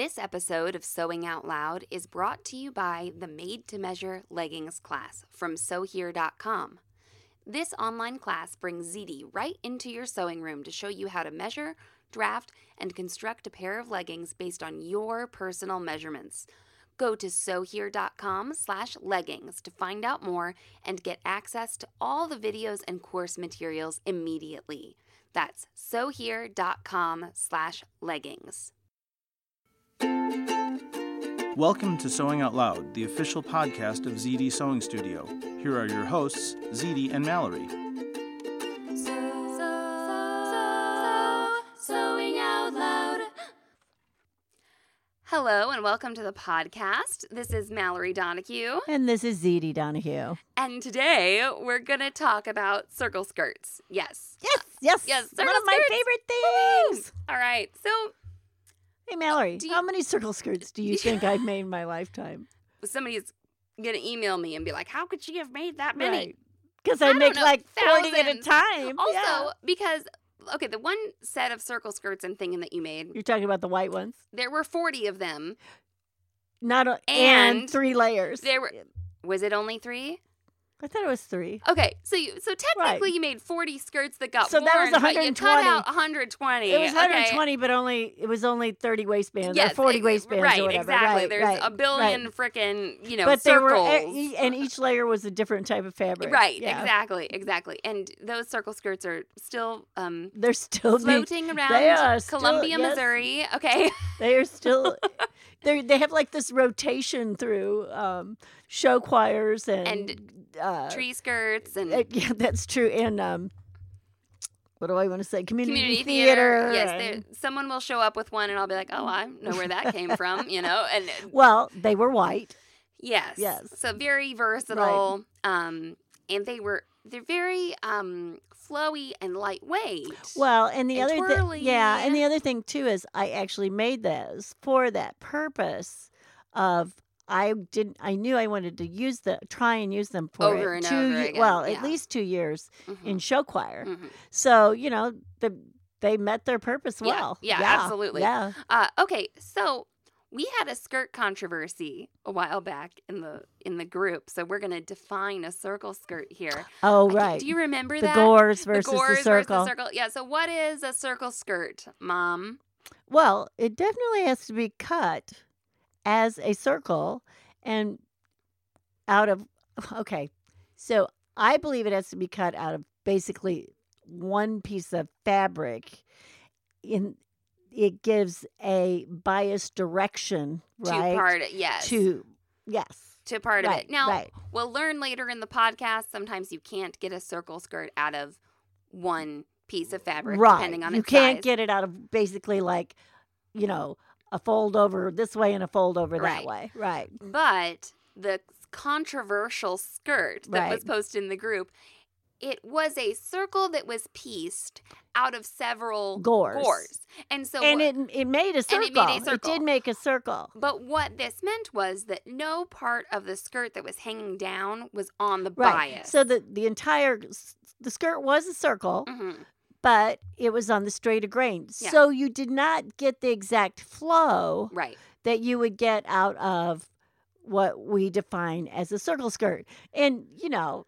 This episode of Sewing Out Loud is brought to you by the Made to Measure Leggings class from SewHere.com. This online class brings ZD right into your sewing room to show you how to measure, draft, and construct a pair of leggings based on your personal measurements. Go to sewhere.com slash leggings to find out more and get access to all the videos and course materials immediately. That's sewhere.com slash leggings. Welcome to Sewing Out Loud, the official podcast of ZD Sewing Studio. Here are your hosts, ZD and Mallory. Sewing out loud. Hello and welcome to the podcast. This is Mallory Donahue, And this is ZD Donahue. and today we're going to talk about circle skirts. Yes. Yes, yes, Yes, One circle of my skirts. favorite Woo! things. All right. So Hey, Mallory, you- how many circle skirts do you think I've made in my lifetime? somebody's going to email me and be like, "How could she have made that many?" Right. Because I I, make know, like 40 at a time. Also, Yeah. because okay, the one set of circle skirts and thing that you made, You're talking about the white ones? there were 40 of them. Not a, and, And three layers. There were Was it only 3? I thought it was three. Okay, so you so technically Right. you made 40 skirts that got So that was worn, but you cut 120. out 120. It was okay? 120, but only it was only 30 waistbands Yes, or 40 ex- waistbands right, or whatever. exactly. Right, There's right, a billion right. frickin', you know, but there were, e- and each layer was a different type of fabric. Right, Yeah. exactly, exactly. And those circle skirts are still um, They're still being, floating around they are still- Columbia, yes. Missouri. Okay. They are still they they have like this rotation through um, show choirs and, And uh, Tree skirts and uh, yeah, that's true. And um, what do I want to say? Community, community theater. theater. Yes, someone will show up with one, and I'll be like, "Oh, I know where that came from," you know. And well, they were white. yes, Yes. So very versatile. Um, and they were they're very um flowy and lightweight. Well, and the And other thing, yeah, and the other thing too is I actually made those for that purpose of I didn't I knew I wanted to use the try and use them for Over it and two ye- well yeah. at least two years Mhm, in show choir. mhm. So you know the they met their purpose Yeah, well. yeah, absolutely. Yeah. Uh, okay, so we had a skirt controversy a while back in the in the group, so we're gonna define a circle skirt here. Oh I right. Do you remember the that? gores versus the gores the circle. versus circle. Yeah. So what is a circle skirt, Mom? Well, it definitely has to be cut as a circle and out of okay. So I believe it has to be cut out of basically one piece of fabric in it gives a biased direction, right? To part yes. To yes. to part of it. Now right. we'll learn later in the podcast. Sometimes you can't get a circle skirt out of one piece of fabric, right. depending on you can't size. get it out of basically like, you know, a fold over this way and a fold over Right. that way. Right. But the controversial skirt that was posted in the group, it was a circle that was pieced out of several Gores. And so and it it made a circle. it made a circle. did make a circle. but what this meant was that no part of the skirt that was hanging down was on the Right. bias. So the the entire the skirt was a circle, Mhm. but it was on the straight of grain. Yeah. So you did not get the exact flow right. that you would get out of what we define as a circle skirt. And you know,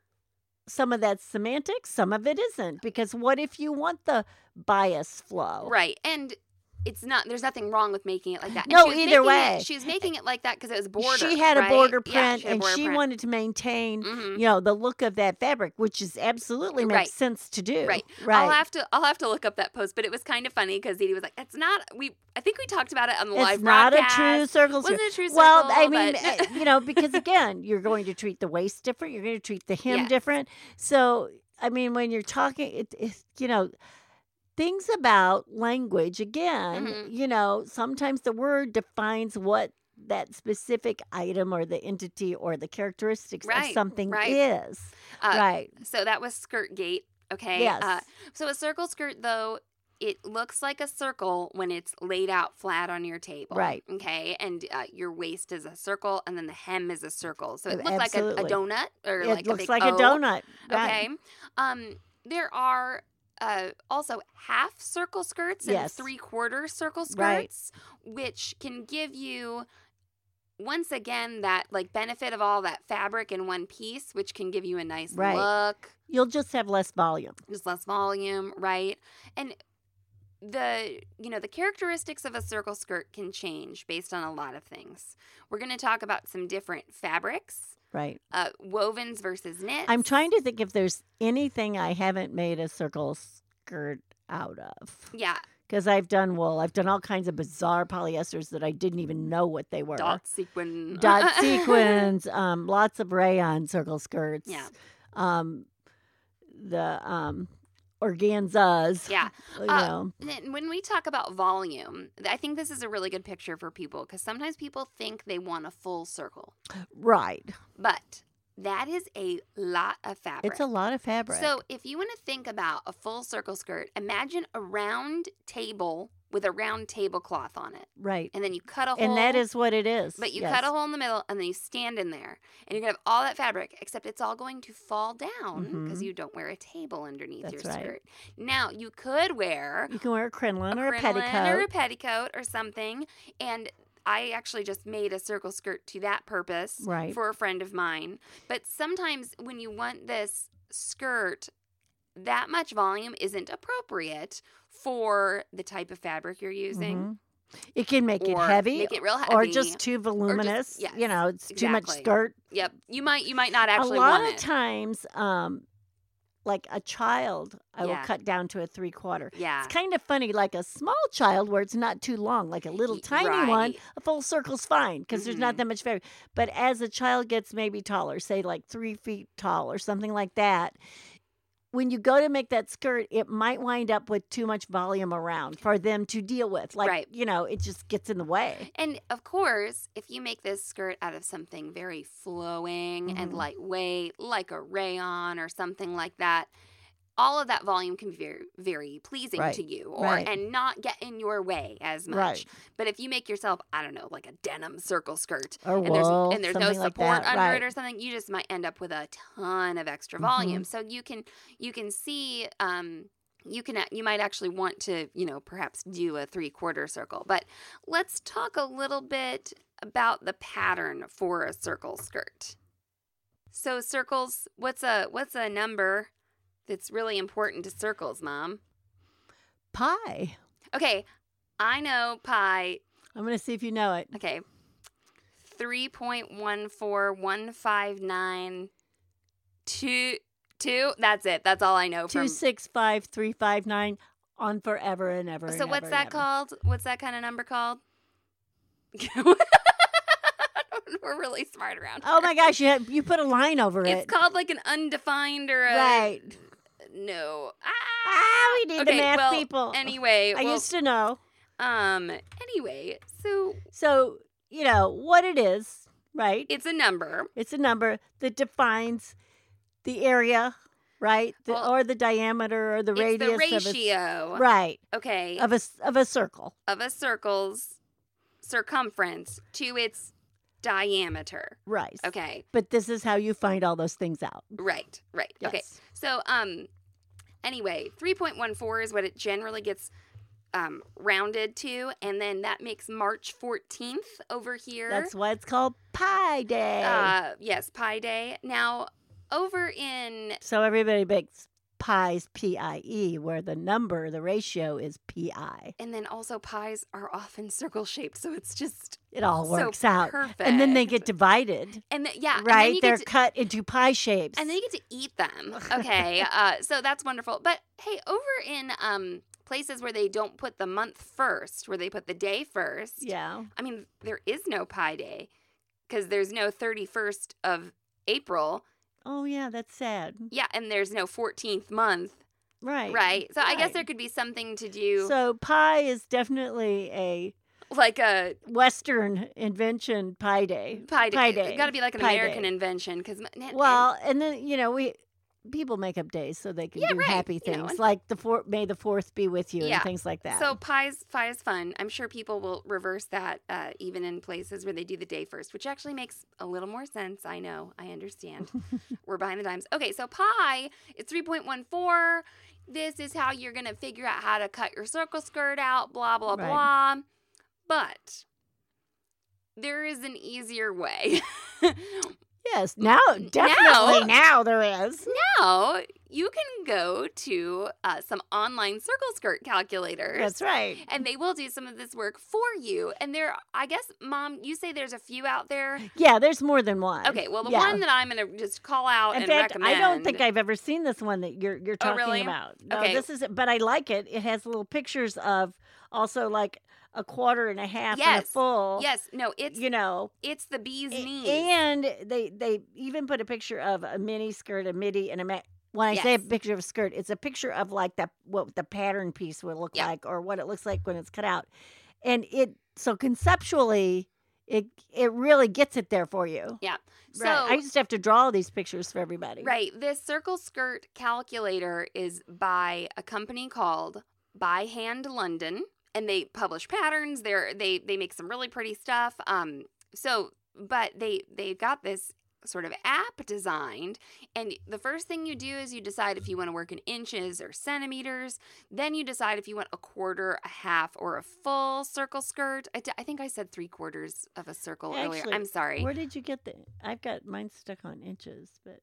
some of that's semantics, some of it isn't. Because what if you want the bias flow? Right. And it's not. There's nothing wrong with making it like that. And No, either way. It, she was making it like that because it was border. she had a right? border Yeah, print she had a and she print. wanted to maintain Mhm. you know the look of that fabric which is absolutely makes Right. sense to do Right. right I'll have to. I'll have to look up that post, but it was kind of funny because Edie was like, "It's not." We. I think we talked about it on the live. it's live not a true circle Wasn't a true circle. well i mean but- uh, you know because again you're going to treat the waist different you're going to treat the hem Yes. different so i mean when you're talking it, it you know things about language again Mhm. you know sometimes the word defines what that specific item or the entity or the characteristics of something right. is Uh, right So that was skirt gate. Okay. yes Uh, so a circle skirt, though, it looks like a circle when it's laid out flat on your table. Right. Okay. And uh, your waist is a circle, and then the hem is a circle. So it looks like a, a donut or it like a looks big like O. a donut right. Okay. Um, there are uh, also half circle skirts and Yes. three quarter circle Right. skirts, which can give you once again that like benefit of all that fabric in one piece, which can give you a nice Right. look, you'll just have less volume just less volume, right? And the you know the characteristics of a circle skirt can change based on a lot of things. We're going to talk about some different fabrics, right uh, wovens versus knits. I'm trying to think if there's anything I haven't made a circle skirt out of. Yeah, Because I've done wool. I've done all kinds of bizarre polyesters that I didn't even know what they were. dot sequin. Dot sequins, um, lots of rayon circle skirts. Yeah. Um, the um, organzas. Yeah. You Uh, know. When we talk about volume, I think this is a really good picture for people because sometimes people think they want a full circle, Right. but that is a lot of fabric. It's a lot of fabric. So if you want to think about a full circle skirt, imagine a round table with a round tablecloth on it, right. and then you cut a hole. And that is what it is. But you yes. cut a hole in the middle, and then you stand in there, and you're gonna have all that fabric, except it's all going to fall down because Mhm. you don't wear a table underneath That's your right. skirt. Now you could wear You can wear a crinoline or a crinoline petticoat. or a petticoat or something. And I actually just made a circle skirt to that purpose Right. for a friend of mine. But sometimes when you want this skirt, that much volume isn't appropriate for the type of fabric you're using. Mhm. It can make it heavy, make it real heavy. or just too voluminous. yes, you know, it's too much skirt. Yep. You might you might not actually a lot of it. times, um, like a child, I Yeah. will cut down to a three quarter. yeah. It's kind of funny, like a small child where it's not too long, like a little tiny one. A full circle's fine because there's not Mhm. that much fabric. But as a child gets maybe taller, say like three feet tall or something like that, when you go to make that skirt, it might wind up with too much volume around for them to deal with. Like, Right. you know, it just gets in the way. And of course, if you make this skirt out of something very flowing and Mhm. lightweight, like a rayon or something like that, all of that volume can be very, very pleasing Right, to you, or right. and not get in your way as much. Right. But if you make yourself, I don't know, like a denim circle skirt, Or and there's and there's no like support that, under right. it or something, you just might end up with a ton of extra Mhm. volume. So you can you can see. Um, you can you might actually want to you know perhaps do a three quarter circle but let's talk a little bit about the pattern for a circle skirt so circles what's a what's a number that's really important to circles mom Pie. okay i know pi I'm going to see if you know it. okay 3.14159 two two that's it that's all i know from Two six five three five nine on forever and ever. So and what's ever that called? What's that kind of number called? We're really smart around. Here. Oh my gosh! You had, you put a line over It's it. It's called like an undefined or a right. No. Ah, Ah, we need the math well, people. Anyway, I well, used to know. um. Anyway, so So you know what it is, right? it's a number. It's a number that defines the area, right? The, Well, or the diameter or the it's radius the of a ratio, right Okay, of a of a circle. of a circle's circumference to its diameter. Right. Okay, But this is how you find all those things out. right, right. Okay, So, um, anyway, 3.14 is what it generally gets um, rounded to, and then that makes March 14th over here. That's why it's called Pi Day. uh, yes, Pi Day. Now, over in so everybody bakes pies P I E, where the number, the ratio is P I. And then also pies are often circle shaped, so it's just It all So works out. And then they get divided, and th- yeah, then right? They're to, cut into pie shapes. and then you get to eat them. Okay, uh, so that's wonderful. But hey, over in um, places where they don't put the month first, where they put the day first, yeah. I mean, there is no pie Day because there's no 31st of April. Oh, yeah, that's sad. Yeah, and there's no 14th month, Right. right? So I guess there could be something to do, So pie is definitely a like a Western invention pie day. Pi Day. Pie Day. It's got to be like an Pie American Day. invention because Well, and then you know we people make up days so they can Yeah, do right, happy you know, things like the four May the Fourth be with you Yeah. and things like that. So pies, pie is fun. I'm sure people will reverse that, uh, even in places where they do the day first, which actually makes a little more sense. I know, I understand. We're behind the times. Okay, so pi is 3.14. This is how you're gonna figure out how to cut your circle skirt out. Blah blah Right. blah. But there is an easier way. yes, now definitely now there is. now you can go to uh, some online circle skirt calculators. That's right. and they will do some of this work for you. And there, I guess, Mom, you say there's a few out there. Yeah, there's more than one. Okay, well, the Yeah. one that I'm going to just call out In and fact, recommend. I don't think I've ever seen this one that you're you're Oh, talking really? about. No, Okay. this is but I like it. It has little pictures of also like a quarter and a half and a full. Yes, no, it's You know, it's the bee's knees. And they they even put a picture of a mini skirt, a midi, and a ma- when I say a picture of a skirt, it's a picture of like the what the pattern piece would look Yeah. like or what it looks like when it's cut out. And it so conceptually it it really gets it there for you. yeah. So right. I just have to draw these pictures for everybody. right, this circle skirt calculator is by a company called By Hand London, and they publish patterns. They're they they make some really pretty stuff. Um, so but they they've got this sort of app designed and the first thing you do is you decide if you want to work in inches or centimeters then you decide if you want a quarter a half or a full circle skirt i, d- I think i said three quarters of a circle earlier i'm sorry Where did you get the? I've got mine stuck on inches, but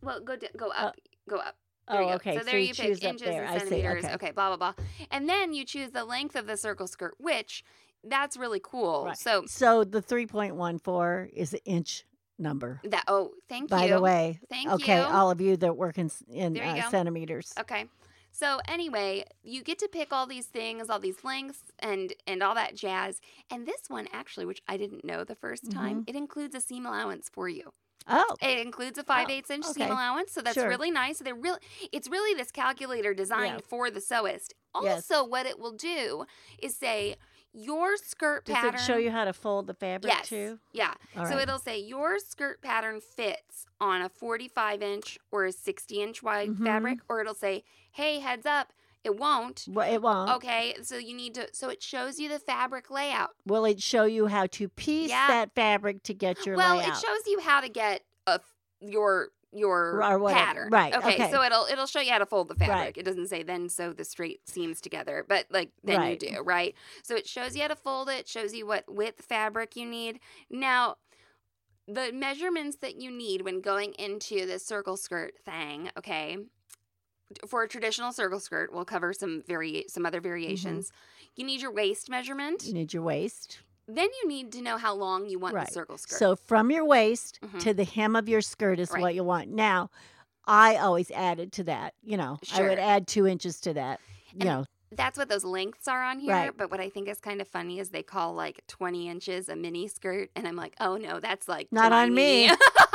well go d- go up go up There oh, you go. okay. So there you, choose pick inches there. and centimeters. Okay. Okay. blah blah blah. And then you choose the length of the circle skirt, which that's really cool. Right. So So the three point one four is the inch number. that oh, thank By you. By the way, Thank okay, you. all of you that work in, in you uh, centimeters. Okay. So anyway, you get to pick all these things, all these lengths and and all that jazz. And this one actually, which I didn't know the 1st time, Mm-hmm. it includes a seam allowance for you. Oh, It includes a 5 eighths inch seam okay. allowance, so that's Sure. really nice. So they're really it's really this calculator designed Yeah. for the sewist. Yes. Also, what it will do is say your skirt does pattern it show you how to fold the fabric Yes. too? Yeah. All so right. it'll say your skirt pattern fits on a 45 inch or a 60 inch wide Mhm. fabric, or it'll say, hey, heads up, it won't. Well, it won't. Okay, so you need to, so it shows you the fabric layout. Will it show you how to piece Yeah. that fabric to get your layout? well, layout? it shows you how to get a, your, your pattern. Right, Okay, okay. so it'll it'll show you how to fold the fabric. Right. It doesn't say then sew the straight seams together, but like then Right. you do, right? So it shows you how to fold it, shows you what width fabric you need. Now, the measurements that you need when going into the circle skirt thing, okay? For a traditional circle skirt, we'll cover some vari- some other variations. You need your waist measurement. you need your waist. Then you need to know how long you want Right. the circle skirt. So from your waist Mhm. to the hem of your skirt is Right. what you want. Now, I always added to that. You know, I would add two inches to that. You know, that's what those lengths are on here. Right. But what I think is kind of funny is they call like 20 inches a mini skirt. And I'm like, oh no, that's like Not on me.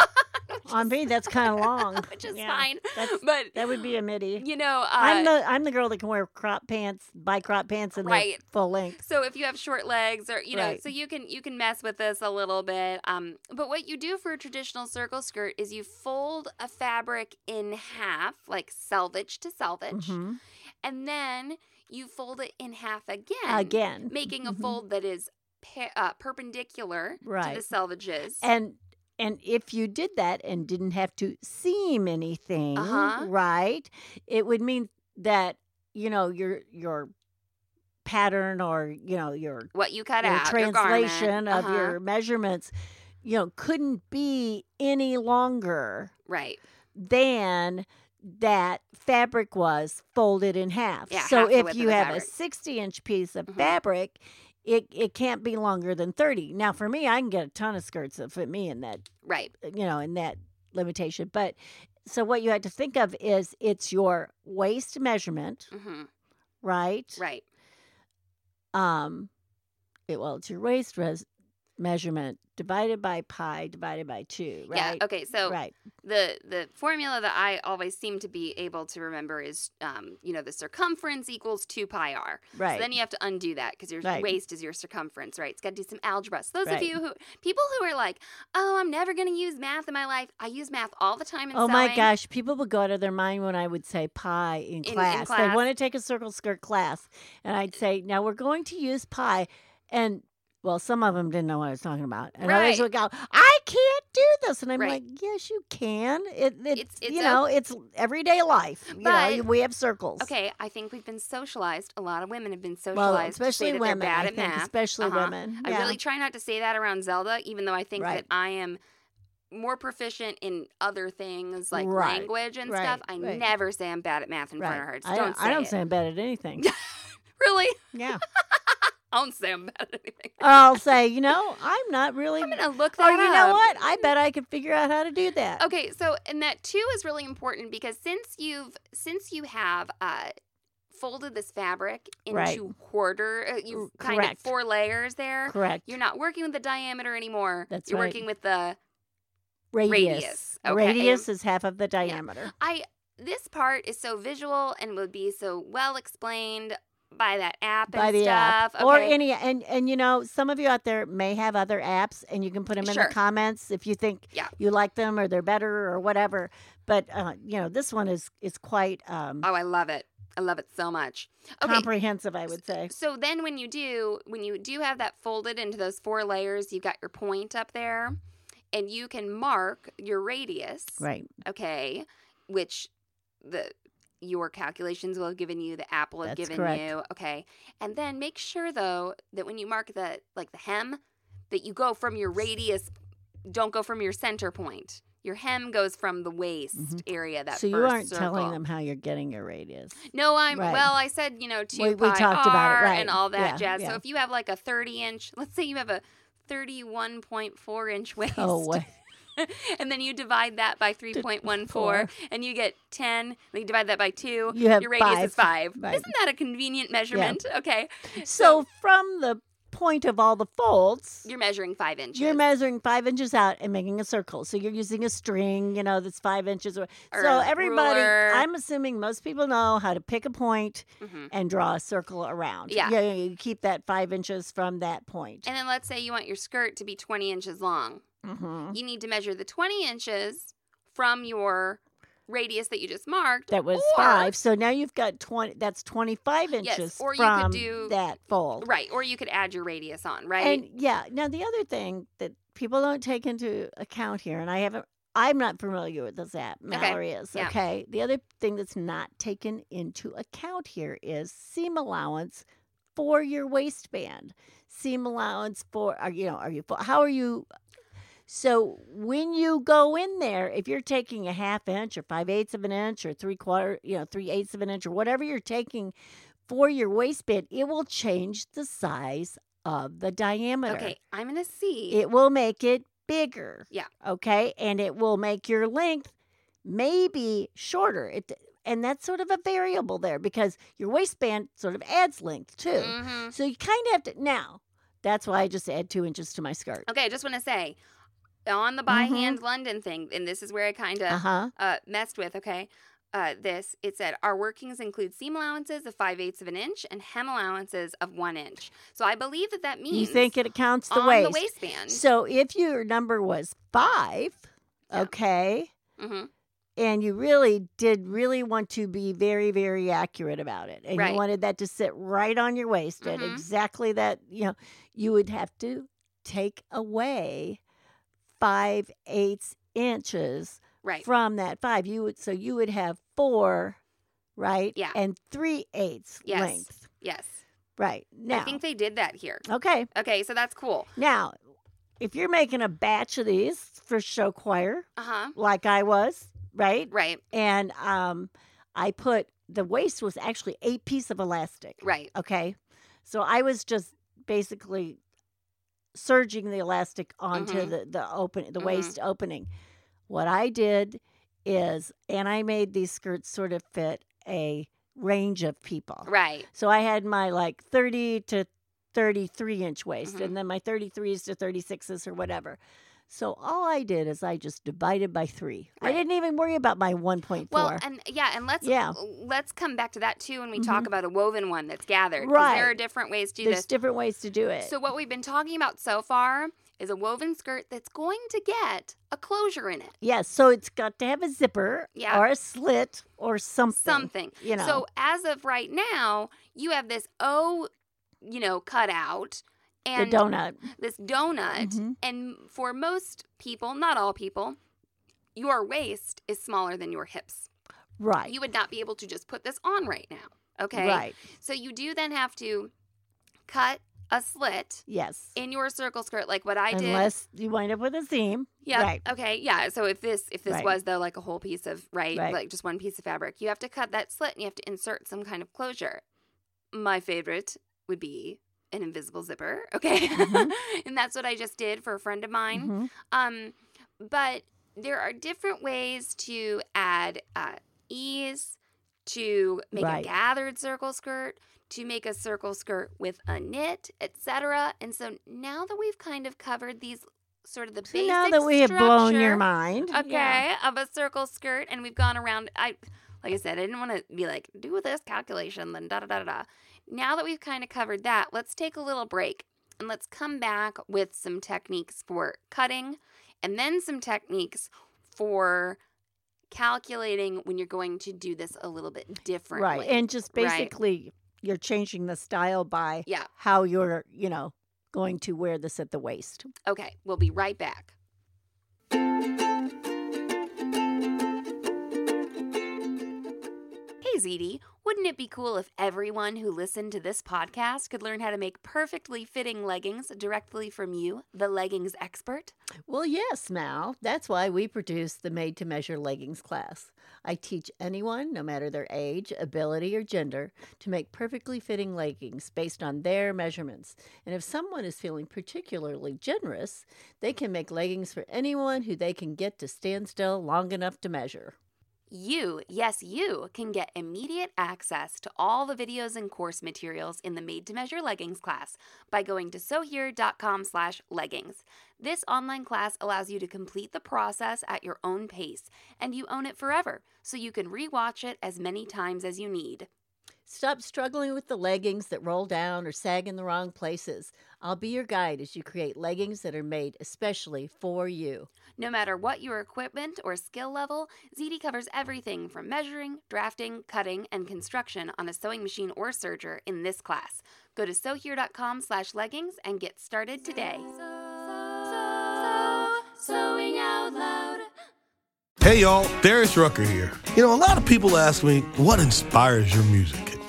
on me that's kind of long. Which is Yeah, fine. But, That would be a midi. you know, uh, I'm the I'm the girl that can wear crop pants, buy crop pants in Right. full length. so if you have short legs or you know Right. so you can you can mess with this a little bit um but what you do for a traditional circle skirt is you fold a fabric in half like selvage to selvage Mhm. and then you fold it in half again Again, making a Mhm. fold that is pe- uh, perpendicular to the selvages and and if you did that and didn't have to seam anything, Uh-huh. right? It would mean that you know your your pattern or you know your what you cut your out your translation of Uh-huh. your measurements, you know, couldn't be any longer right than that fabric was folded in half. Yeah, so half if you have fabric. a 60 inch piece of Mhm. fabric, it, it can't be longer than 30. Now, for me, I can get a ton of skirts that fit me in that, Right. you know, in that limitation. But so what you had to think of is it's your waist measurement, hmm right? Right. Um, it, well, it's your waist res- measurement divided by pi divided by two, right? Yeah. Okay. So Right. the the formula that I always seem to be able to remember is, um, you know, the circumference equals two pi r. Right. So then you have to undo that because your Right. waist is your circumference, right? It's got to do some algebra. So those Right. of you who, people who are like, oh, I'm never going to use math in my life. I use math all the time in Oh my sewing. gosh, people would go out of their mind when I would say pi in in class. They class. want to take a circle skirt class. And I'd say, now we're going to use pi. And well, some of them didn't know what I was talking about. And others Right. would go, I can't do this. And I'm Right. like, yes, you can. It, it's, It's- it's you know, it's everyday life. You know, But- we have circles. Okay, I think we've been socialized. A lot of women have been Well, socialized to say especially women. bad I at math. especially Uh-huh. women. I really try not to say that around Zelda, even though I think Right. that I am more proficient in other things like Right, language and stuff. I never say I'm bad at math in front of her. Just I don't I don't it. say I'm bad at anything. Really? yeah. I don't say I'm bad at anything. I'll say, you know, I'm not really. I'm gonna look that Or you know what? I bet I could figure out how to do that. Okay, so and that too is really important because since you've since you have uh folded this fabric into Right. quarter, uh, you've kind of four layers there. Correct. You're not working with the diameter anymore. That's You're right. working with the radius. radius, okay. Radius is half of the diameter. I this part is so visual and would be so well explained by that app By and the stuff. app, or any, and and you know, some of you out there may have other apps, and you can put them in Sure. the comments if you think Yeah. you like them or they're better or whatever. But uh, you know, this one is is quite um, Oh, I love it. I love it so much. Okay. comprehensive, I would say. So then when you do when you do have that folded into those four layers, you've got your point up there and you can mark your radius, Right. okay, which the your calculations will have given you, the app will have That's given correct. you, okay. And then make sure though that when you mark the like the hem that you go from your radius don't go from your center point. Your hem goes from the waist Mhm. area that So you aren't telling them how you're getting your radius. No, I'm Right. well. I said you know two We- we pi talked about it, right. and all that Yeah, jazz. yeah. So if you have like a thirty inch, let's say you have a thirty-one point four inch waist, Oh, what? and then you divide that by 3.14 and you get ten. Then you divide that by two. You have your radius is five. Right. Isn't that a convenient measurement? Okay, So from the point of all the folds, you're measuring five inches. You're measuring five inches out and making a circle. So you're using a string, you know, that's five inches. Or, Or so everybody, ruler. I'm assuming most people know how to pick a point Mhm. and draw a circle around. Yeah. yeah you keep that five inches from that point. And then let's say you want your skirt to be twenty inches long. Mhm. You need to measure the twenty inches from your radius that you just marked. That was or- five. So now you've got twenty. That's twenty-five inches yes, or you could do- that fold. Right, or you could add your radius on, right? And yeah, now the other thing that people don't take into account here, and I haven't, I'm not familiar with this app. Mallory is. yeah. Okay. The other thing that's not taken into account here is seam allowance for your waistband. Seam allowance for, are you know, are you, how are you? So when you go in there, if you're taking a half inch or five eighths of an inch or three quarter, you know, three eighths of an inch or whatever you're taking for your waistband, it will change the size of the diameter. okay, I'm gonna see. It will make it bigger. Yeah. Okay. And it will make your length maybe shorter. It and that's sort of a variable there because your waistband sort of adds length too. Mhm. So you kind of have to now. That's why I just add two inches to my skirt. Okay, I just want to say on the by Mhm. hand London thing, and this is where I kind of Uh huh. uh, messed with. Okay, uh, this it said our workings include seam allowances of five eighths of an inch and hem allowances of one inch. So I believe that that means You think it counts the waist. the waistband. So if your number was five, Yeah. okay, hmm and you really did really want to be very very accurate about it and Right. you wanted that to sit right on your waist at Mhm. exactly that you know you would have to take away five eighths inches Right. from that five you would so you would have four right Yeah. and three eighths Yes. length Yes. right now I think they did that here. okay Okay, so that's cool. now if you're making a batch of these for show choir Uh huh. like I was right? Right. And um, I put the waist was actually a piece of elastic. Right. Okay. So I was just basically serging the elastic onto Mhm. the, the open the Mhm. waist opening. What I did is and I made these skirts sort of fit a range of people. Right. So I had my like 30 to 33 inch waist Mhm. and then my 33s to 36s or whatever. So all I did is I just divided by 3. I didn't even worry about my 1.4. Well, and yeah, and let's Yeah. let's come back to that too when we talk Mhm. about a woven one that's gathered. Right. There are different ways to do this. There's this. different ways to do it. So what we've been talking about so far is a woven skirt that's going to get a closure in it. Yes, so it's got to have a zipper Yeah. or a slit or something. Something. You know. So as of right now, you have this O, you know, cut out the donut. this donut. Mhm. And for most people, not all people, your waist is smaller than your hips. Right. You would not be able to just put this on right now. Okay. Right. So you do then have to cut a slit Yes. in your circle skirt like what I did. Unless you wind up with a seam. Yeah. Right. Okay. Yeah. So if this if this Right. was though like a whole piece of right, Right. like just one piece of fabric, you have to cut that slit and you have to insert some kind of closure. My favorite would be an invisible zipper. Okay. Mhm. and that's what I just did for a friend of mine. Mhm. Um, but there are different ways to add uh, ease, to make a gathered circle skirt, to make a circle skirt with a knit, etc. And so now that we've kind of covered these sort of the So basic now that we have blown your mind. okay, yeah. of a circle skirt, and we've gone around. I, like I said, I didn't want to be like do this calculation, then da da da da. Now that we've kind of covered that, let's take a little break and let's come back with some techniques for cutting, and then some techniques for calculating when you're going to do this a little bit differently. Right. And just Right. basically you're changing the style by yeah. how you're, you know, going to wear this at the waist. Okay, we'll be right back. Hey ZD, wouldn't it be cool if everyone who listened to this podcast could learn how to make perfectly fitting leggings directly from you, the leggings expert? Well, yes, Mal. That's why we produce the Made to Measure Leggings class. I teach anyone, no matter their age, ability, or gender, to make perfectly fitting leggings based on their measurements. And if someone is feeling particularly generous, they can make leggings for anyone who they can get to stand still long enough to measure. You, yes, you, can get immediate access to all the videos and course materials in the Made to Measure Leggings class by going to sewhere.com slash leggings. This online class allows you to complete the process at your own pace, and you own it forever, so you can rewatch it as many times as you need. Stop struggling with the leggings that roll down or sag in the wrong places. I'll be your guide as you create leggings that are made especially for you. No matter what your equipment or skill level, ZD covers everything from measuring, drafting, cutting, and construction on a sewing machine or serger in this class. Go to sewhere.com slash leggings and get started today. Sewing out loud. Hey y'all, Darius Rucker here. You know, a lot of people ask me, what inspires your music?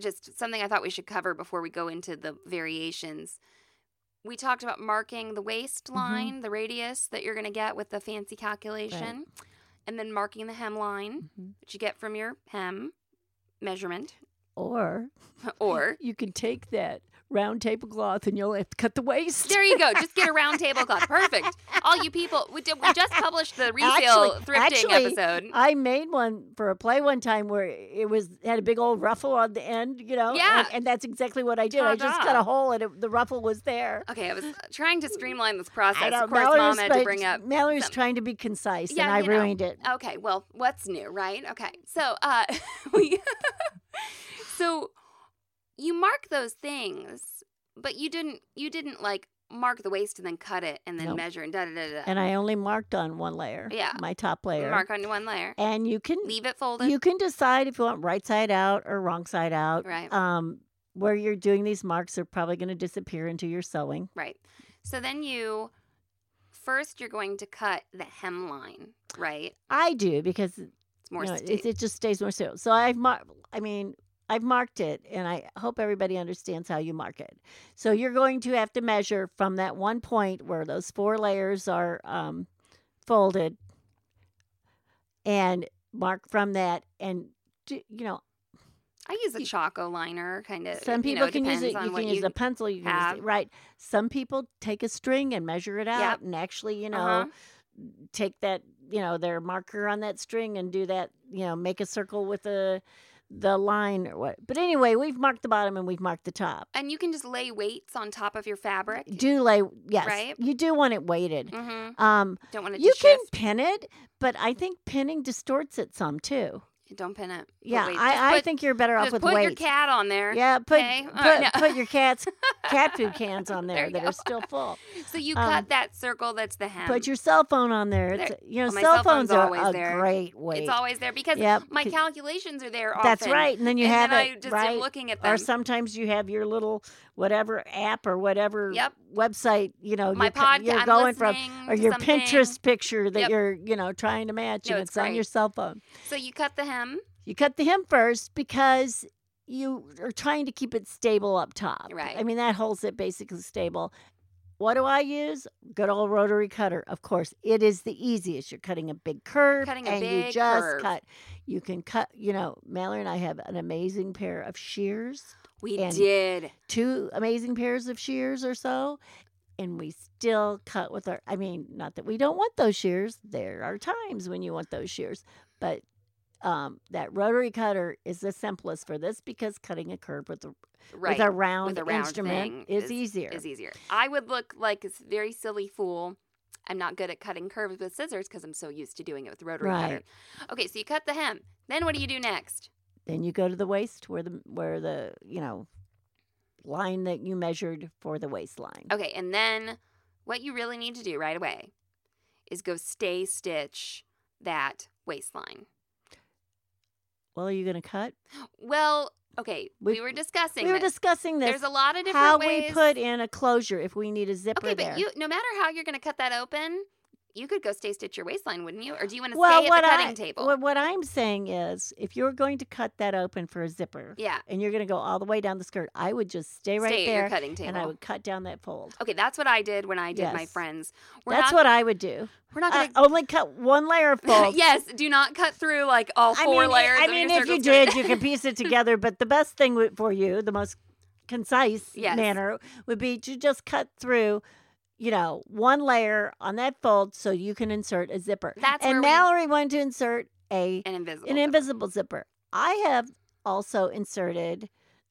just something I thought we should cover before we go into the variations. We talked about marking the waistline, the radius that you're going to get with the fancy calculation, and then marking the hemline, Mhm. which you get from your hem measurement. Or Or, you can take that round tablecloth, and you'll have to cut the waist. There you go. Just get a round tablecloth. Perfect. All you people, we, did, we just published the resale Actually- thrifting actually, episode. I made one for a play one time where it was had a big old ruffle on the end, you know. Yeah. and, and that's exactly what I did. I just cut a hole, and it, the ruffle was there. Okay, I was trying to streamline this process. I know, Of course, Mallory Mom had to trying- bring up. Mallory was some- trying to be concise, Yeah, and I you know. ruined it. Okay, well, what's new, right? Okay, so uh, we, so you mark those things, but you didn't. You didn't like mark the waist and then cut it and then Nope. measure and da da da da. And I only marked on one layer. Yeah. my top layer. Mark on one layer. and you can Leave it folded. you can decide if you want right side out or wrong side out. Right. Um, where you're doing these marks are probably going to disappear into your sewing. Right. So then you first you're going to cut the hemline, right? I do because It's more you know, it, it just stays more still. So I've marked. I mean, I've marked it, and I hope everybody understands how you mark it. So you're going to have to measure from that one point where those four layers are um, folded, and mark from that, and do, you know, I use a Chaco Liner kind of. some you people know, can use it. You can use a pencil. You can use it, right. Some people take a string and measure it out, Yep. and actually, you know, Uh-huh. take that, you know, their marker on that string and do that. You know, make a circle with the the line or what. But anyway, we've marked the bottom and we've marked the top. And you can just lay weights on top of your fabric. Do lay yes, Right? you do want it weighted. Mm-hmm. Um, Don't want it you can shift. pin it, but I think pinning distorts it some too. Don't pin it. Yeah, I, I put- think you're better off with put weights. Put your cat on there. Yeah, put okay? put, no. put your cat's cat food cans on there, There that go. are still full. So you um, cut that circle that's the hem. Put your cell phone on there. It's There- you know oh, my cell cell phone's are always a there. great weight. it's always there because Yep, my calculations are there. That's right, and then you and have then it I just right. looking at them. or sometimes you have your little whatever app or whatever Yep. website you know my you're, podcast. you're going from or your something. Pinterest picture that Yep. you're you know trying to match No, and it's it's on your cell phone. So you cut the hem. You cut the hem first because you are trying to keep it stable up top. Right. I mean that holds it basically stable. What do I use? Good old rotary cutter. Of course, it is the easiest. You're cutting a big curve Cutting a and you just curve. cut. You can cut, you know, Mallory and I have an amazing pair of shears, We did. two amazing pairs of shears or so. And we still cut with our, I mean, not that we don't want those shears. There are times when you want those shears. But um, that rotary cutter is the simplest for this because cutting a curve with a, Right. with a round a round instrument is, is- easier. is easier. I would look like a very silly fool. I'm not good at cutting curves with scissors because I'm so used to doing it with rotary cutter. Okay, so you cut the hem. Then what do you do next? Then you go to the waist where the where the you know line that you measured for the waistline. Okay, and then what you really need to do right away is go stay stitch that waistline. Well, are you going to cut? Well, okay, we, We- were discussing We were this. discussing this. There's a lot of different ways. how ways. we put in a closure if we need a zipper Okay, there. but you no matter how you're going to cut that open, you could go stay stitch your waistline, wouldn't you? Or do you want to well, stay at what the cutting I, table? What, what I'm saying is, if you're going to cut that open for a zipper, yeah, and you're going to go all the way down the skirt, I would just stay right stay at there, your cutting table. and I would cut down that fold. Okay, that's what I did when I did my friends. We're That's not, what I would do. we're not Uh, only cut one layer of fold. yes, do not cut through like all I four mean, layers. I mean, if you did, you can piece it together. But the best thing for you, the most concise Yes. manner, would be to just cut through, you know, one layer on that fold so you can insert a zipper. That's and Mallory wanted to insert a an invisible. an zipper. invisible zipper. I have also inserted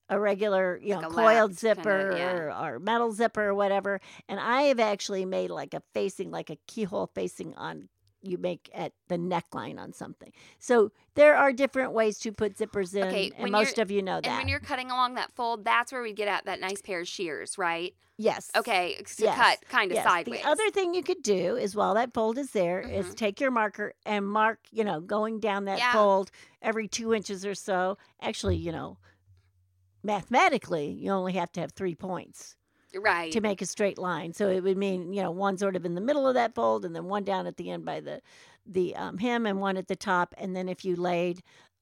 a regular, you Like know, coiled lapped kinda, zipper yeah. or, or metal zipper or whatever. And I have actually made like a facing, like a keyhole facing on you make at the neckline on something. So there are different ways to put zippers in, Okay, and most of you know And that. when you're cutting along that fold, that's where we get at that nice pair of shears, right? yes. Okay, to Yes. cut kind of Yes. sideways. The other thing you could do is while that fold is there, is Mhm. take your marker and mark, you know, going down that Yeah. fold every two inches or so. Actually, you know, mathematically, you only have to have three points right. to make a straight line. So it would mean, you know, one sort of in the middle of that fold and then one down at the end by the the um, hem and one at the top. And then if you laid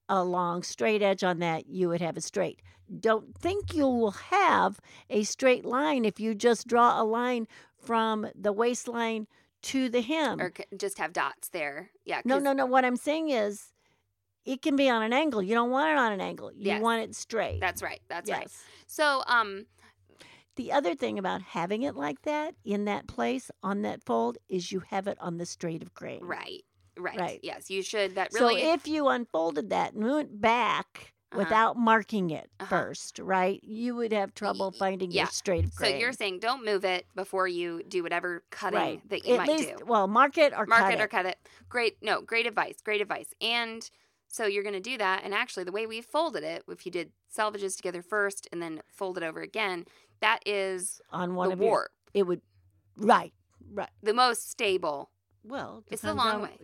a long straight edge on that, you would have a straight. Don't think you will have a straight line if you just draw a line from the waistline to the hem. or just have dots there. Yeah. no no, no. What I'm saying is it can be on an angle. You don't want it on an angle. You Yes. want it straight. That's right. That's yes. right. So, um, The other thing about having it like that in that place on that fold is you have it on the straight of grain. Right. Right. Right. Yes, you should. That really. So if you unfolded that and went back Uh-huh. without marking it Uh-huh. first, right, you would have trouble finding yeah. your straight of grain. so you're saying don't move it before you do whatever cutting right. that you At might least, do. well, mark it or Mark cut it, Mark it, or cut it. Great. No, great advice. Great advice. And so you're going to do that. And actually, the way we folded it, if you did selvages together first and then fold it over again, that is on one the of your- warp, It would, right, right. the most stable. Well, It's the long way.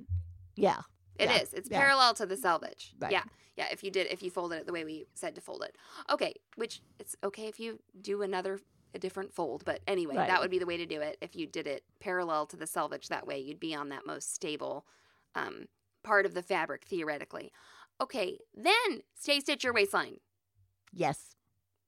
Yeah. It Yeah, is. It's yeah. parallel to the selvage. Right. Yeah. Yeah. If you did, if you folded it the way we said to fold it. Okay. Which it's okay if you do another, a different fold. But anyway, Right. that would be the way to do it. If you did it parallel to the selvage, that way you'd be on that most stable um, part of the fabric theoretically. Okay. Then stay stitch your waistline. Yes.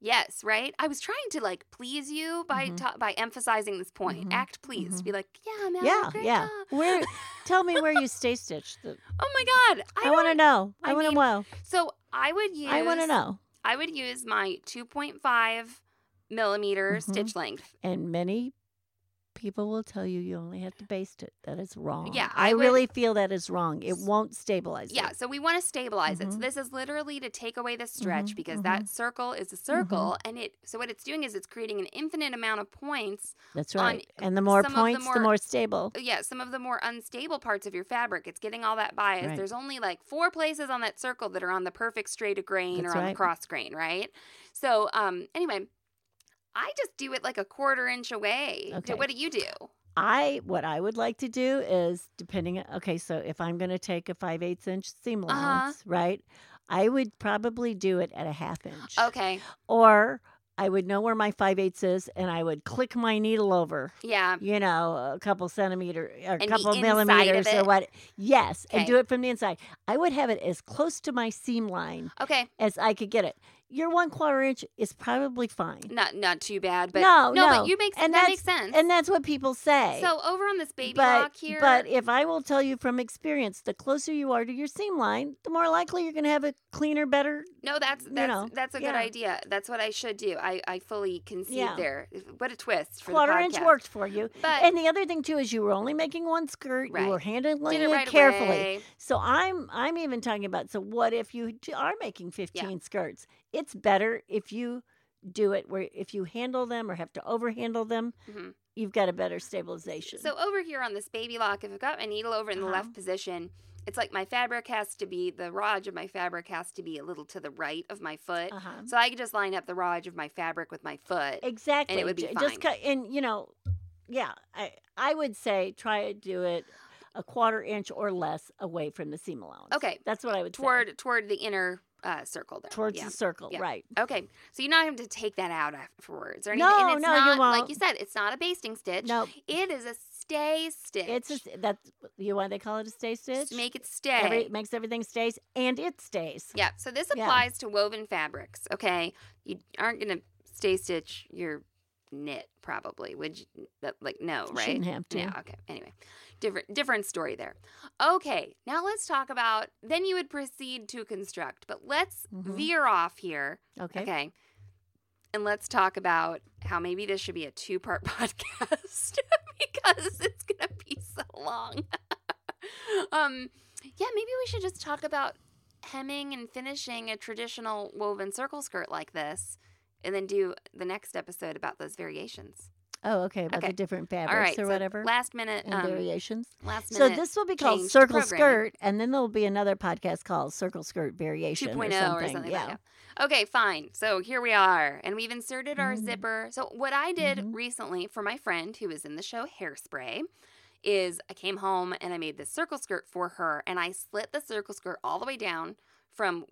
Yes, right. I was trying to like please you by Mhm. ta- by emphasizing this point. Mhm. Act pleased. Mhm. Be like, yeah, man. Yeah. Yeah. job." Where? tell me where you stay stitched. The, Oh my god. I, want to know. I, I want to know. So I would use. I want to know. I would use my 2.5 millimeter Mhm. stitch length. And many people will tell you you only have to baste it. That is wrong. Yeah, I, I would- really feel that is wrong. It won't stabilize Yeah, it. so we want to stabilize it. So this is literally to take away the stretch Mhm, because mhm. that circle is a circle, and it. So what it's doing is it's creating an infinite amount of points. That's right. and the more of the points, the more- more stable. Yeah, some of the more unstable parts of your fabric. It's getting all that bias. Right. There's only like four places on that circle that are on the perfect straight of grain That's or on right. the cross grain, right? So um, anyway. I just do it like a quarter inch away. Okay. What do you do? I what I would like to do is depending okay, so if I'm going to take a five eighths inch seam Uh-huh. allowance, right? I would probably do it at a half inch, Okay. or I would know where my five eighths is, and I would click my needle over, Yeah. you know, a couple centimeter or a couple millimeters or what. Yes, okay. and do it from the inside. I would have it as close to my seam line Okay. as I could get it. Your one quarter inch is probably fine. Not not too bad, but no, no, no, but you make and that makes sense. and that's what people say. so over on this baby but, lock here, But if I will tell you from experience, the closer you are to your seam line, the more likely you're going to have a cleaner, better. no, that's you that's know, that's a good idea. That's what I should do. I I fully concede Yeah. there. What a twist for quarter inch worked for you. But and the other thing too is you were only making one skirt. Right. You were handling did it right carefully. away. So I'm I'm even talking about. So what if you are making 15 skirts? It's better if you do it where if you handle them or have to overhandle them, Mhm. you've got a better stabilization. So over here on this Baby Lock, if I've got my needle over in the Uh-huh. left position, it's like my fabric has to be the raw edge of my fabric has to be a little to the right of my foot. uh-huh. So I could just line up the raw edge of my fabric with my foot. Exactly. And it would be J- Just cut and you know, yeah, I I would say try to do it a quarter inch or less away from the seam allowance. Okay. That's what I would say. Toward toward the inner uh, circle there. towards yeah. the circle, Yeah. right. Okay, so you're not having to take that out afterwards or anything. No, and it's no, you not, Like won't. you said, it's not a basting stitch. No, It is a stay stitch. it's a, that you why they call it a stay stitch. Just make it stay. Every, it makes everything stays and it stays. yeah. So this Yeah. applies to woven fabrics. Okay, you aren't gonna stay stitch your knit probably. Would you? that- Like no, right? Shouldn't have to. Yeah. Okay. Anyway, different different story there. Okay. Now let's talk about. Then you would proceed to construct, but let's Mhm. veer off here. Okay. Okay. And let's talk about how maybe this should be a two part podcast because it's to be so long. um, yeah, maybe we should just talk about hemming and finishing a traditional woven circle skirt like this and then do the next episode about those variations. Oh, okay. About Okay. the different fabrics All right. or so whatever Last minute. Um, variations. last So minute. this will be called Circle. Skirt, and then there'll be another podcast called Circle Skirt Variation 2.0 or something. or something yeah. like that. Okay, fine. So here we are, and we've inserted our Mhm. zipper. So what I did Mhm. recently for my friend who was in the show Hairspray is I came home and I made this circle skirt for her, and I slit the circle skirt all the way down from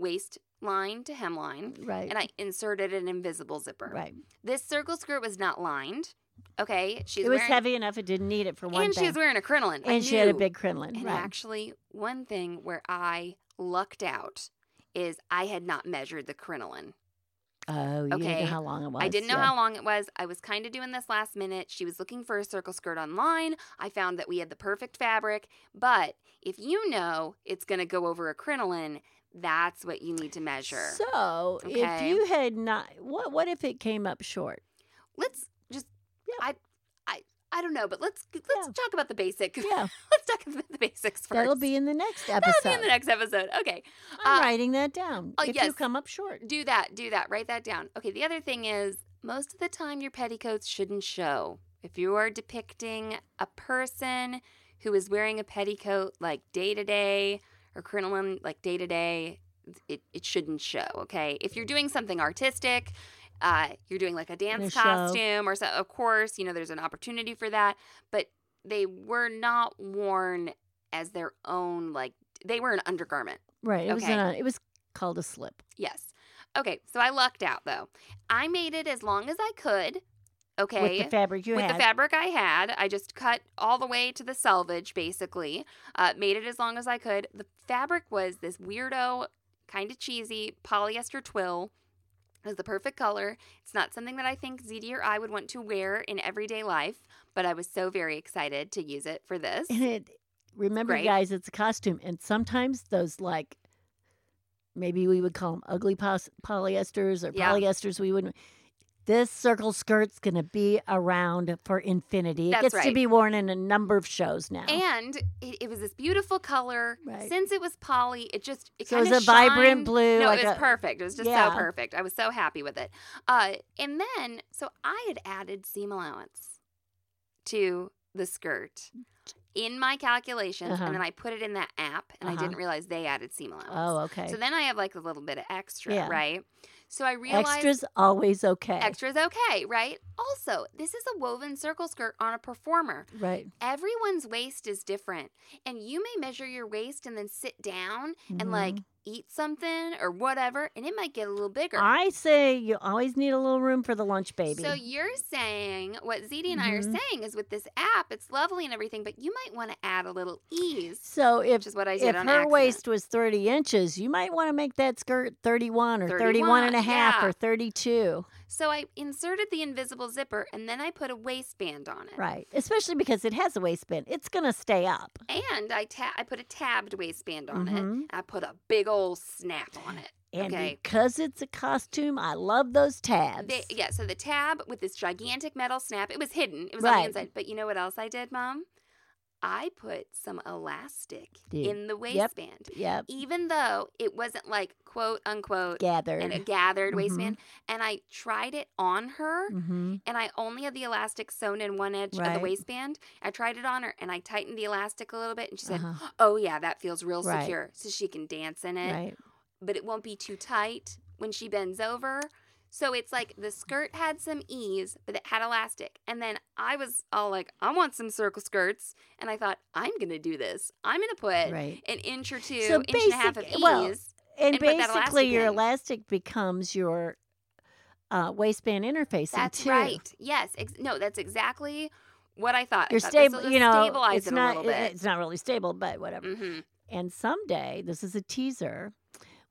waistline to hemline, Right. and I inserted an invisible zipper. right. This circle skirt was not lined. Okay, she's it was wearing, heavy enough it didn't need it for one and thing. she was wearing a crinoline. I and she had a knew. big crinoline. And right. actually, one thing where I lucked out is I had not measured the crinoline. Oh, you didn't okay. know how long it was. I didn't know yeah. how long it was. I was kind of doing this last minute. She was looking for a circle skirt online. I found that we had the perfect fabric. But if you know it's going to go over a crinoline, that's what you need to measure. So, if you had not, what what if it came up short? let's just Yeah. I I I don't know, but let's let's Yeah. talk about the basic. Yeah, let's the basics first. that'll be in the next episode. That'll be in the next episode. Okay. I'm uh, writing that down. oh, if you yes. come up short. Do that. Do that. Write that down. Okay. The other thing is, most of the time, your petticoats shouldn't show. If you are depicting a person who is wearing a petticoat like day to day or crinoline like day to day, it it shouldn't show. Okay. If you're doing something artistic. Uh, you're doing like a dance show. costume or so of course you know there's an opportunity for that but they were not worn as their own like they were an undergarment Right. It was Okay. in a, it was called a slip. Yes. Okay, so I lucked out though. I made it as long as I could. Okay. With the fabric you With had. With the fabric I had, I just cut all the way to the selvage, basically. Uh, made it as long as I could. The fabric was this weirdo, kind of cheesy polyester twill. It was the perfect color. It's not something that I think ZD or I would want to wear in everyday life, but I was so very excited to use it for this. and it remember Great. guys, it's a costume. And sometimes those like maybe we would call them ugly pos- polyesters or Yeah. polyesters we wouldn't this circle skirt's going to be around for infinity. That's It gets to be worn in a number of shows now. And it, it was this beautiful color. Right. Since it was poly, it just it so it was a vibrant blue. No, like it was a- perfect. It was just Yeah. so perfect. I was so happy with it. Uh, and then, so I had added seam allowance to the skirt in my calculations, Uh-huh. and then I put it in that app, and I Uh-huh. didn't realize they added seam allowance. Oh, okay. So then I have like a little bit of extra, Yeah. right? So I realized Extras always okay. extra's okay, right? Also, this is a woven circle skirt on a performer. Right. Everyone's waist is different. And you may measure your waist and then sit down and like Mhm. Eat something or whatever, and it might get a little bigger. I say you always need a little room for the lunch baby. So you're saying what ZD and I are Mhm. saying is with this app, it's lovely and everything, but you might want to add a little ease, So if which is what I did if on her accident. waist was 30 inches, you might want to make that skirt 31 or 31 and a half yeah. or 32. So I inserted the invisible zipper and then I put a waistband on it. Right. Especially because it has a waistband. It's going to stay up. And I ta- I put a tabbed waistband on it. Mhm. And I put a big old snap on it. And okay. because it's a costume, I love those tabs. They, yeah, so the tab with this gigantic metal snap, it was hidden. It was on the inside. But you know what else I did, Mom? I put some elastic Did- in the waistband. Yep. Even though it wasn't like quote unquote Gathered. and a gathered Mhm. waistband. And I tried it on her hmm and I only had the elastic sewn in one edge of the waistband. I tried it on her and I tightened the elastic a little bit and she said, Uh-huh. Oh yeah, that feels real Right. secure. So she can dance in it Right. but it won't be too tight when she bends over. So it's like the skirt had some ease, but it had elastic. And then I was all like, I want some circle skirts. And I thought, I'm going to do this. I'm going to put Right. an inch or two, So inch and a half of basic- well, ease. And, and basically, elastic your in. elastic becomes your uh, waistband interface. That's too. right. Yes. Ex- no, that's exactly what I thought. You're thought stable. You know, it's it a not. little bit. It's not really stable, but whatever. hmm And someday, this is a teaser,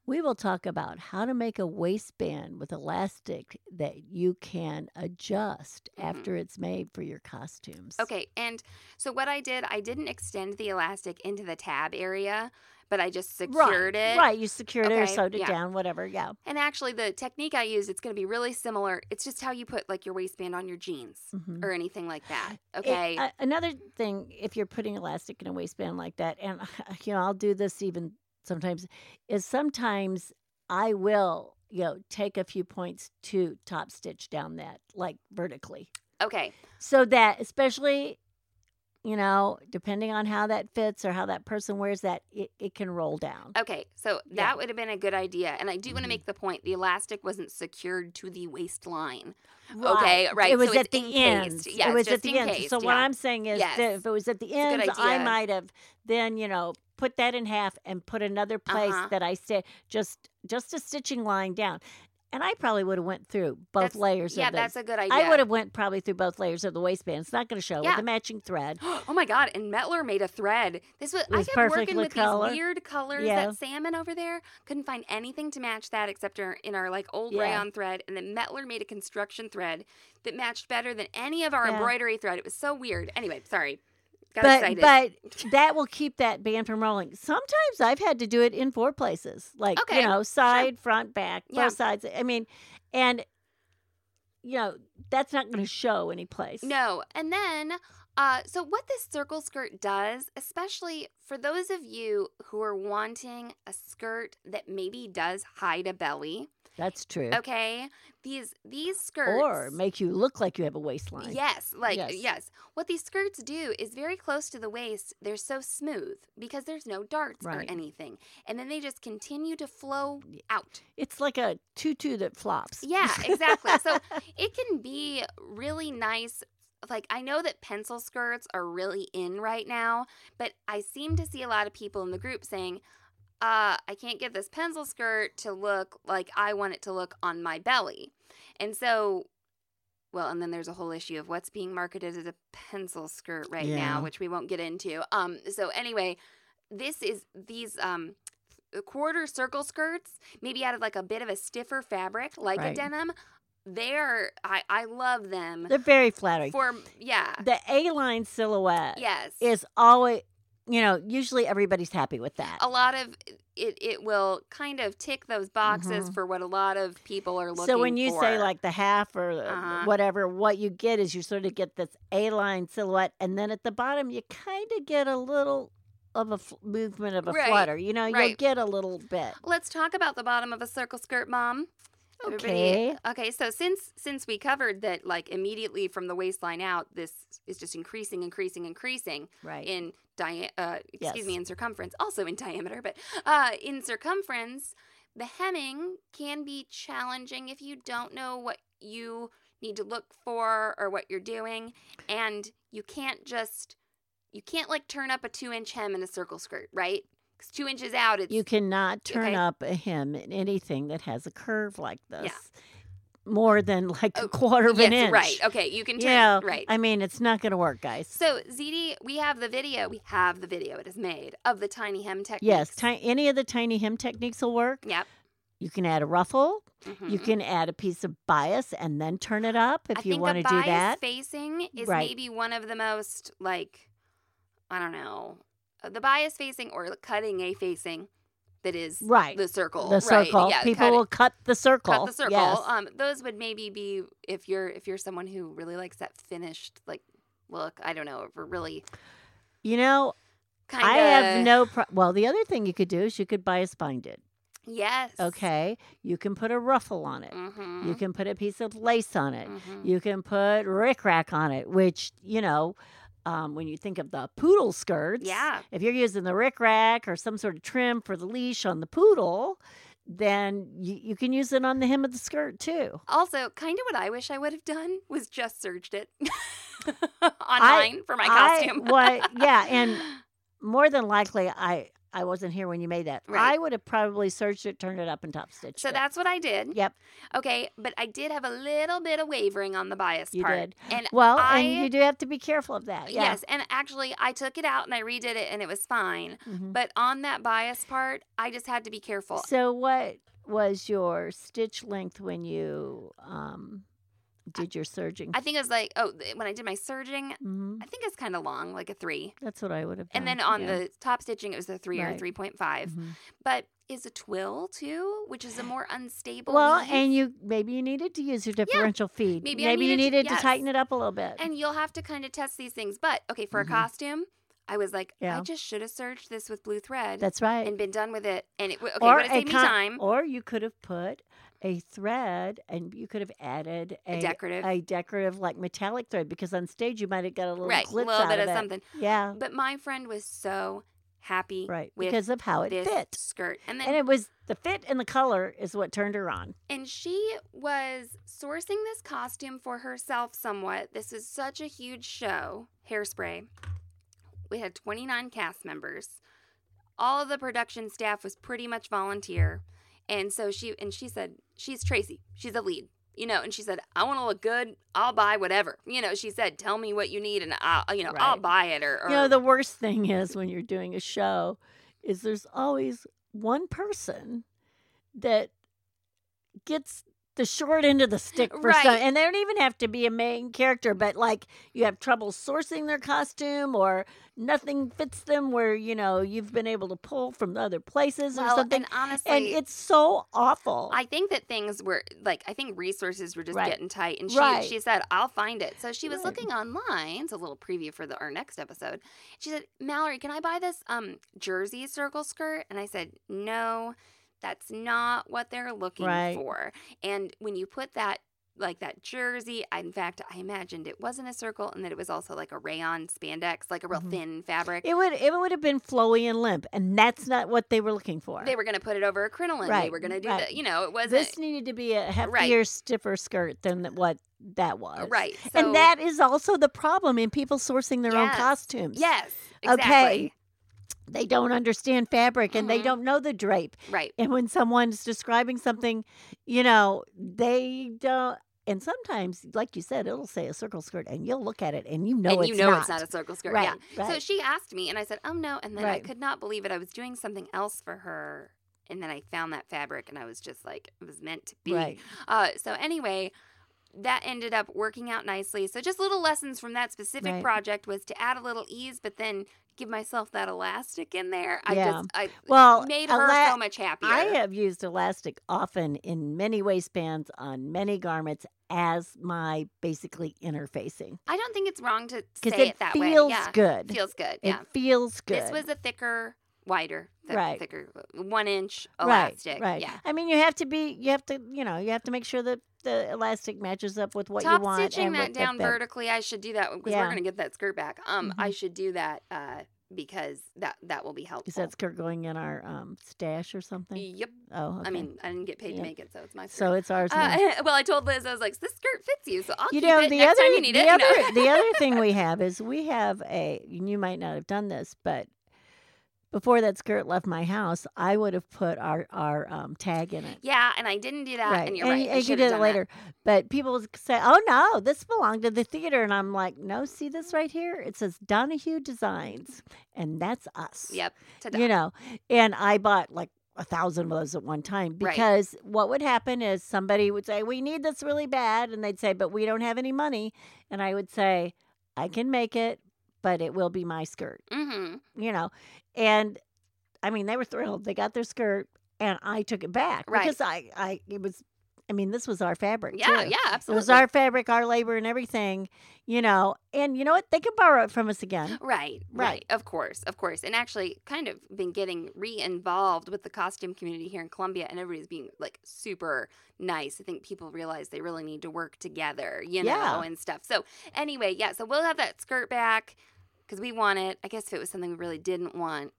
we will talk about how to make a waistband with elastic that you can adjust Mhm. after it's made for your costumes. Okay. And so what I did, I didn't extend the elastic into the tab area, but I just secured right, it. Right, you secured it or sewed it yeah. down, whatever. Yeah. And actually, the technique I use, it's going to be really similar. It's just how you put like your waistband on your jeans Mhm. or anything like that. It- Okay. another thing, if you're putting elastic in a waistband like that, and you know, I'll do this even sometimes, is sometimes I will, you know, take a few points to top stitch down that, like vertically. okay. so that especially you know depending on how that fits or how that person wears that it, it can roll down Okay. So that Yeah. would have been a good idea. And I do want Mhm. to make the point the elastic wasn't secured to the waistline. Okay, right, it was so at the encased. ends Yeah, it was at the ends encased, so what i'm saying is Yes. that if it was at the ends i might have then you know put that in half and put another place Uh-huh. that i said just just a stitching line down and i probably would have went through both That's- layers Yeah, of this that's a good idea. I would have went probably through both layers of the waistband. It's not going to show Yeah. with the matching thread. Oh my god! And Mettler made a thread. This was, I kept working with color. these weird colors. Yeah. That salmon over there couldn't find anything to match that except our, in our like old Yeah. rayon thread. And then Mettler made a construction thread that matched better than any of our embroidery thread. It was so weird. Anyway, sorry. Got but excited. but that will keep that band from rolling. Sometimes I've had to do it in four places, like Okay, you know, side, front, back, Yeah. both sides. I mean, and you know, that's not going to show any place. No. And then, uh, so what this circle skirt does, especially for those of you who are wanting a skirt that maybe does hide a belly, That's true. okay? These these skirts Or make you look like you have a waistline. Yes, like Yes. yes. What these skirts do is very close to the waist. They're so smooth because there's no darts or anything. And then they just continue to flow out. It's like a tutu that flops. Yeah, exactly. So it can be really nice. Like, I know that pencil skirts are really in right now, but I seem to see a lot of people in the group saying, uh, I can't get this pencil skirt to look like I want it to look on my belly. And so, well, and then there's a whole issue of what's being marketed as a pencil skirt right Yeah. now, which we won't get into. Um, so anyway, this is these um quarter circle skirts, maybe out of like a bit of a stiffer fabric, like a denim. They're I I love them They're very flattering. for yeah the A line silhouette yes is always, you know, usually everybody's happy with that. a lot of it it will kind of tick those boxes Mhm. for what a lot of people are looking for. so when you say like the half or Uh-huh. whatever, what you get is you sort of get this A line silhouette, and then at the bottom you kind of get a little of a f- movement of a Right, flutter. You know, you'll get a little bit. let's talk about the bottom of a circle skirt mom Okay. okay so since since we covered that like immediately from the waistline out this is just increasing increasing increasing Right. in dia- uh, excuse Yes. me in circumference also in diameter but uh, in circumference the hemming can be challenging if you don't know what you need to look for or what you're doing and you can't just you can't like turn up a two inch hem in a circle skirt right two inches out it's you cannot turn okay. up a hem in anything that has a curve like this more than like a quarter of yes, an inch. right okay you can turn Yeah. right I mean, it's not going to work, guys. So ZD, we have the video. We have the video. It is made of the tiny hem techniques. Yes, ti- any of the tiny hem techniques will work. Yep. You can add a ruffle. You mhm. can add a piece of bias and then turn it up if I you want to do bias that. facing is Right. maybe one of the most like, I don't know, the bias facing or cutting a facing that is Right. the circle. the right, circle. Yeah, People cut, will cut the circle. cut the circle. Yes. Um, those would maybe be if you're if you're someone who really likes that finished like look. I don't know, if we're really you know, kind of. I have no. Pro- well, the other thing you could do is you could bias bind it. Yes. Okay. You can put a ruffle on it. Mm-hmm. You can put a piece of lace on it. Mhm. You can put rickrack on it, which, you know, um, when you think of the poodle skirts, Yeah. if you're using the rickrack or some sort of trim for the leash on the poodle, then you, you can use it on the hem of the skirt too. Also, kind of what I wish I would have done was just searched it online for my costume. I, what, yeah, and more than likely, I I wasn't here when you made that. Right. I would have probably searched it, turned it up, and top stitched so it. that's what I did. Yep, Okay, but I did have a little bit of wavering on the bias you part. did. And Well, I, and you do have to be careful of that. Yeah. yes, and actually I took it out and I redid it and it was fine. Mhm. But on that bias part, I just had to be careful. So, what was your stitch length when you um, did your serging? I think it was like, oh, when I did my serging, hmm I think it's kind of long, like a three. That's what I would have done. And then on yeah. the top stitching, it was a three or Right. 3.5. Mhm. But is a twill too, which is a more unstable. Well, and you maybe you needed to use your differential feed. Maybe maybe you needed to- needed to, tighten it up a little bit. And you'll have to kind of test these things. But okay, for Mhm. a costume, I was like, I just should have serged this with blue thread That's right. and been done with it. And it okay, or would have saved me time. Or you could have put a thread, and you could have added A decorative. a decorative like metallic thread because on stage you might have got a little right, a glitz little bit of of something. Yeah, But my friend was so happy right. with Because of how it fit, skirt. And then and it was the fit and the color is what turned her on. And she was sourcing this costume for herself somewhat. This was such a huge show, Hairspray. We had 29 cast members. All of the production staff was pretty much volunteer. And so she and she said, she's Tracy. She's a lead. You know, and she said, I want to look good. I'll buy whatever. You know, she said, tell me what you need and I'll, you know, I'll buy it or, or You know, the worst thing is when you're doing a show is there's always one person that gets the short end of the stick for some, and they don't even have to be a main character, but like you have trouble sourcing their costume or nothing fits them where you know you've been able to pull from other places or something. and honestly, and it's so awful. I think that things were like I think resources were just Right. getting tight, and she Right. she said I'll find it. So she was Right. looking online. It's a little preview for the our next episode. She said, Mallory, can I buy this um jersey circle skirt? And I said, No, that's not what they're looking Right. for. And when you put that like that jersey, in fact, I imagined it wasn't a circle, and that it was also like a rayon spandex, like a real Mhm. thin fabric. it would it would have been flowy and limp, and that's not what they were looking for. they were going to put it over a crinoline. They were going to do right. the, you know, it wasn't this needed to be a heftier, stiffer skirt than what that was. right. So, and that is also the problem in people sourcing their own costumes. yes, Okay. They don't understand fabric and they Mhm. don't know the drape. Right. And when someone's describing something, you know, they don't. And sometimes, like you said, it'll say a circle skirt, and you'll look at it and you know and it's you know not. it's not a circle skirt. Right, yeah. So she asked me, and I said, "Oh no!" And then I could not believe it. I was doing something else for her, and then I found that fabric, and I was just like, "It was meant to be." Right. Uh, so anyway, that ended up working out nicely. So just little lessons from that specific Right. project was to add a little ease, but then give myself that elastic in there. I Yeah. just I Well, made her ela- so much happier. I have used elastic often in many waistbands on many garments as my basically interfacing I don't think it's wrong to say it it that feels way. Yeah. Feels good. Feels good. it Yeah. feels good. This was a thicker, wider, Right. thicker, uh, one inch right, elastic. right. Yeah. I mean, you have to be, you have to, you know, you have to make sure that the elastic matches up with what Top you want. I'm stitching that down the- vertically. I should do that because Yeah. we're gonna get that skirt back. Um, I Mhm. should do that uh because that that will be helpful. Is that skirt going in our um, stash or something? Yep. Oh, okay. I mean, I didn't get paid Yep. to make it, so it's my skirt. so it's ours now. Uh, well, I told Liz I was like, "This skirt fits you, so I'll you keep know it the next other time you need the it." other the other thing we have is we have a and you might not have done this but before that skirt left my house i would have put our our um, tag in it yeah, and I didn't do that, and you're right. I you did it later but people say oh no this belonged to the theater and i'm like no see this right here it says donahue designs and that's us Yep. Ta-da. you know and i bought like a thousand of those at one time Right. because what would happen is somebody would say we need this really bad and they'd say but we don't have any money and i would say i can make it but it will be my skirt Mm-hmm. you know and i mean they were thrilled they got their skirt and i took it back Right. because i i it was i mean this was our fabric Yeah. too. Yeah. it was our fabric our labor and everything you know and you know what they can borrow it from us again Right, Right. right, Of course, of course. And actually, kind of been getting re involved with the costume community here in Columbia, and everybody's being like super nice. I think people realize they really need to work together, you know, Yeah. and stuff. So, anyway, yeah, so we'll have that skirt back because we want it. I guess if it was something we really didn't want,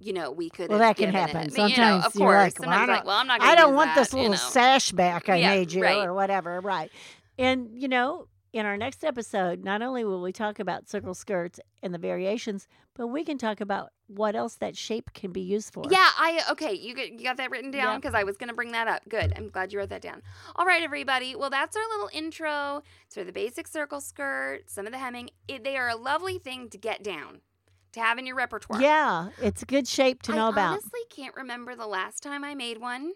you know, we could. Well, that can happen. It. But, you know, Sometimes of you're course. like, well, I Sometimes don't- like, well, I'm not. I don't want this little you know. sash back I Yeah, made you right. or whatever, right? And you know, in our next episode, not only will we talk about circle skirts and the variations, but we can talk about what else that shape can be used for. Yeah, I okay. You get you got that written down Yep. because I was gonna bring that up. Good. I'm glad you wrote that down. All right, everybody. Well, that's our little intro to the basic circle skirt, some of the hemming. It, they are a lovely thing to get down, to have in your repertoire. Yeah, it's a good shape to know I about. honestly can't remember the last time I made one,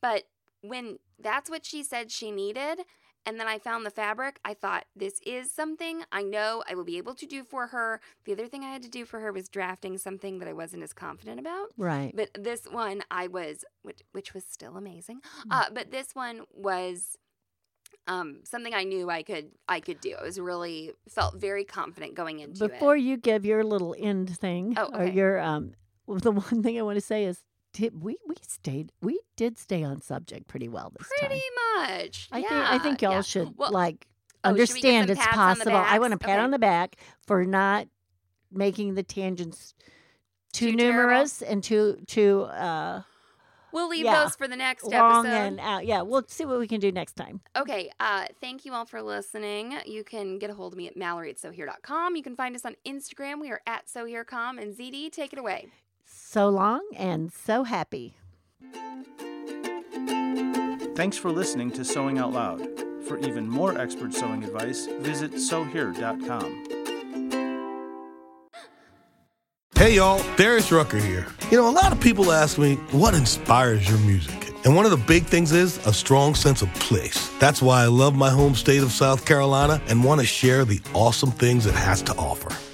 but when that's what she said she needed, and then I found the fabric, I thought this is something I know I will be able to do for her. The other thing I had to do for her was drafting something that I wasn't as confident about. Right. But this one I was, which, which was still amazing. Mm. Uh, but this one was um, something I knew I could I could do. I was really felt very confident going into Before it. Before you give your little end thing Oh, or your um the one thing I want to say is did we we stayed we did stay on subject pretty well this time. Pretty much. I yeah, think I think y'all yeah. should Well, like oh, should we get understand it's pats on the possible. I want a pat on the back for not making the tangents too, Too terrible? numerous and too too uh We'll leave yeah, those for the next long episode. and out. Yeah, we'll see what we can do next time. Okay, uh, thank you all for listening. You can get a hold of me at mallory at sewhere.com. You can find us on Instagram. We are at sewhere.com. And ZD, take it away. So long and so happy. Thanks for listening to Sewing Out Loud. For even more expert sewing advice, visit sewhere.com. Hey y'all, Darius Rucker here. You know, a lot of people ask me, what inspires your music? And one of the big things is a strong sense of place. That's why I love my home state of South Carolina and want to share the awesome things it has to offer.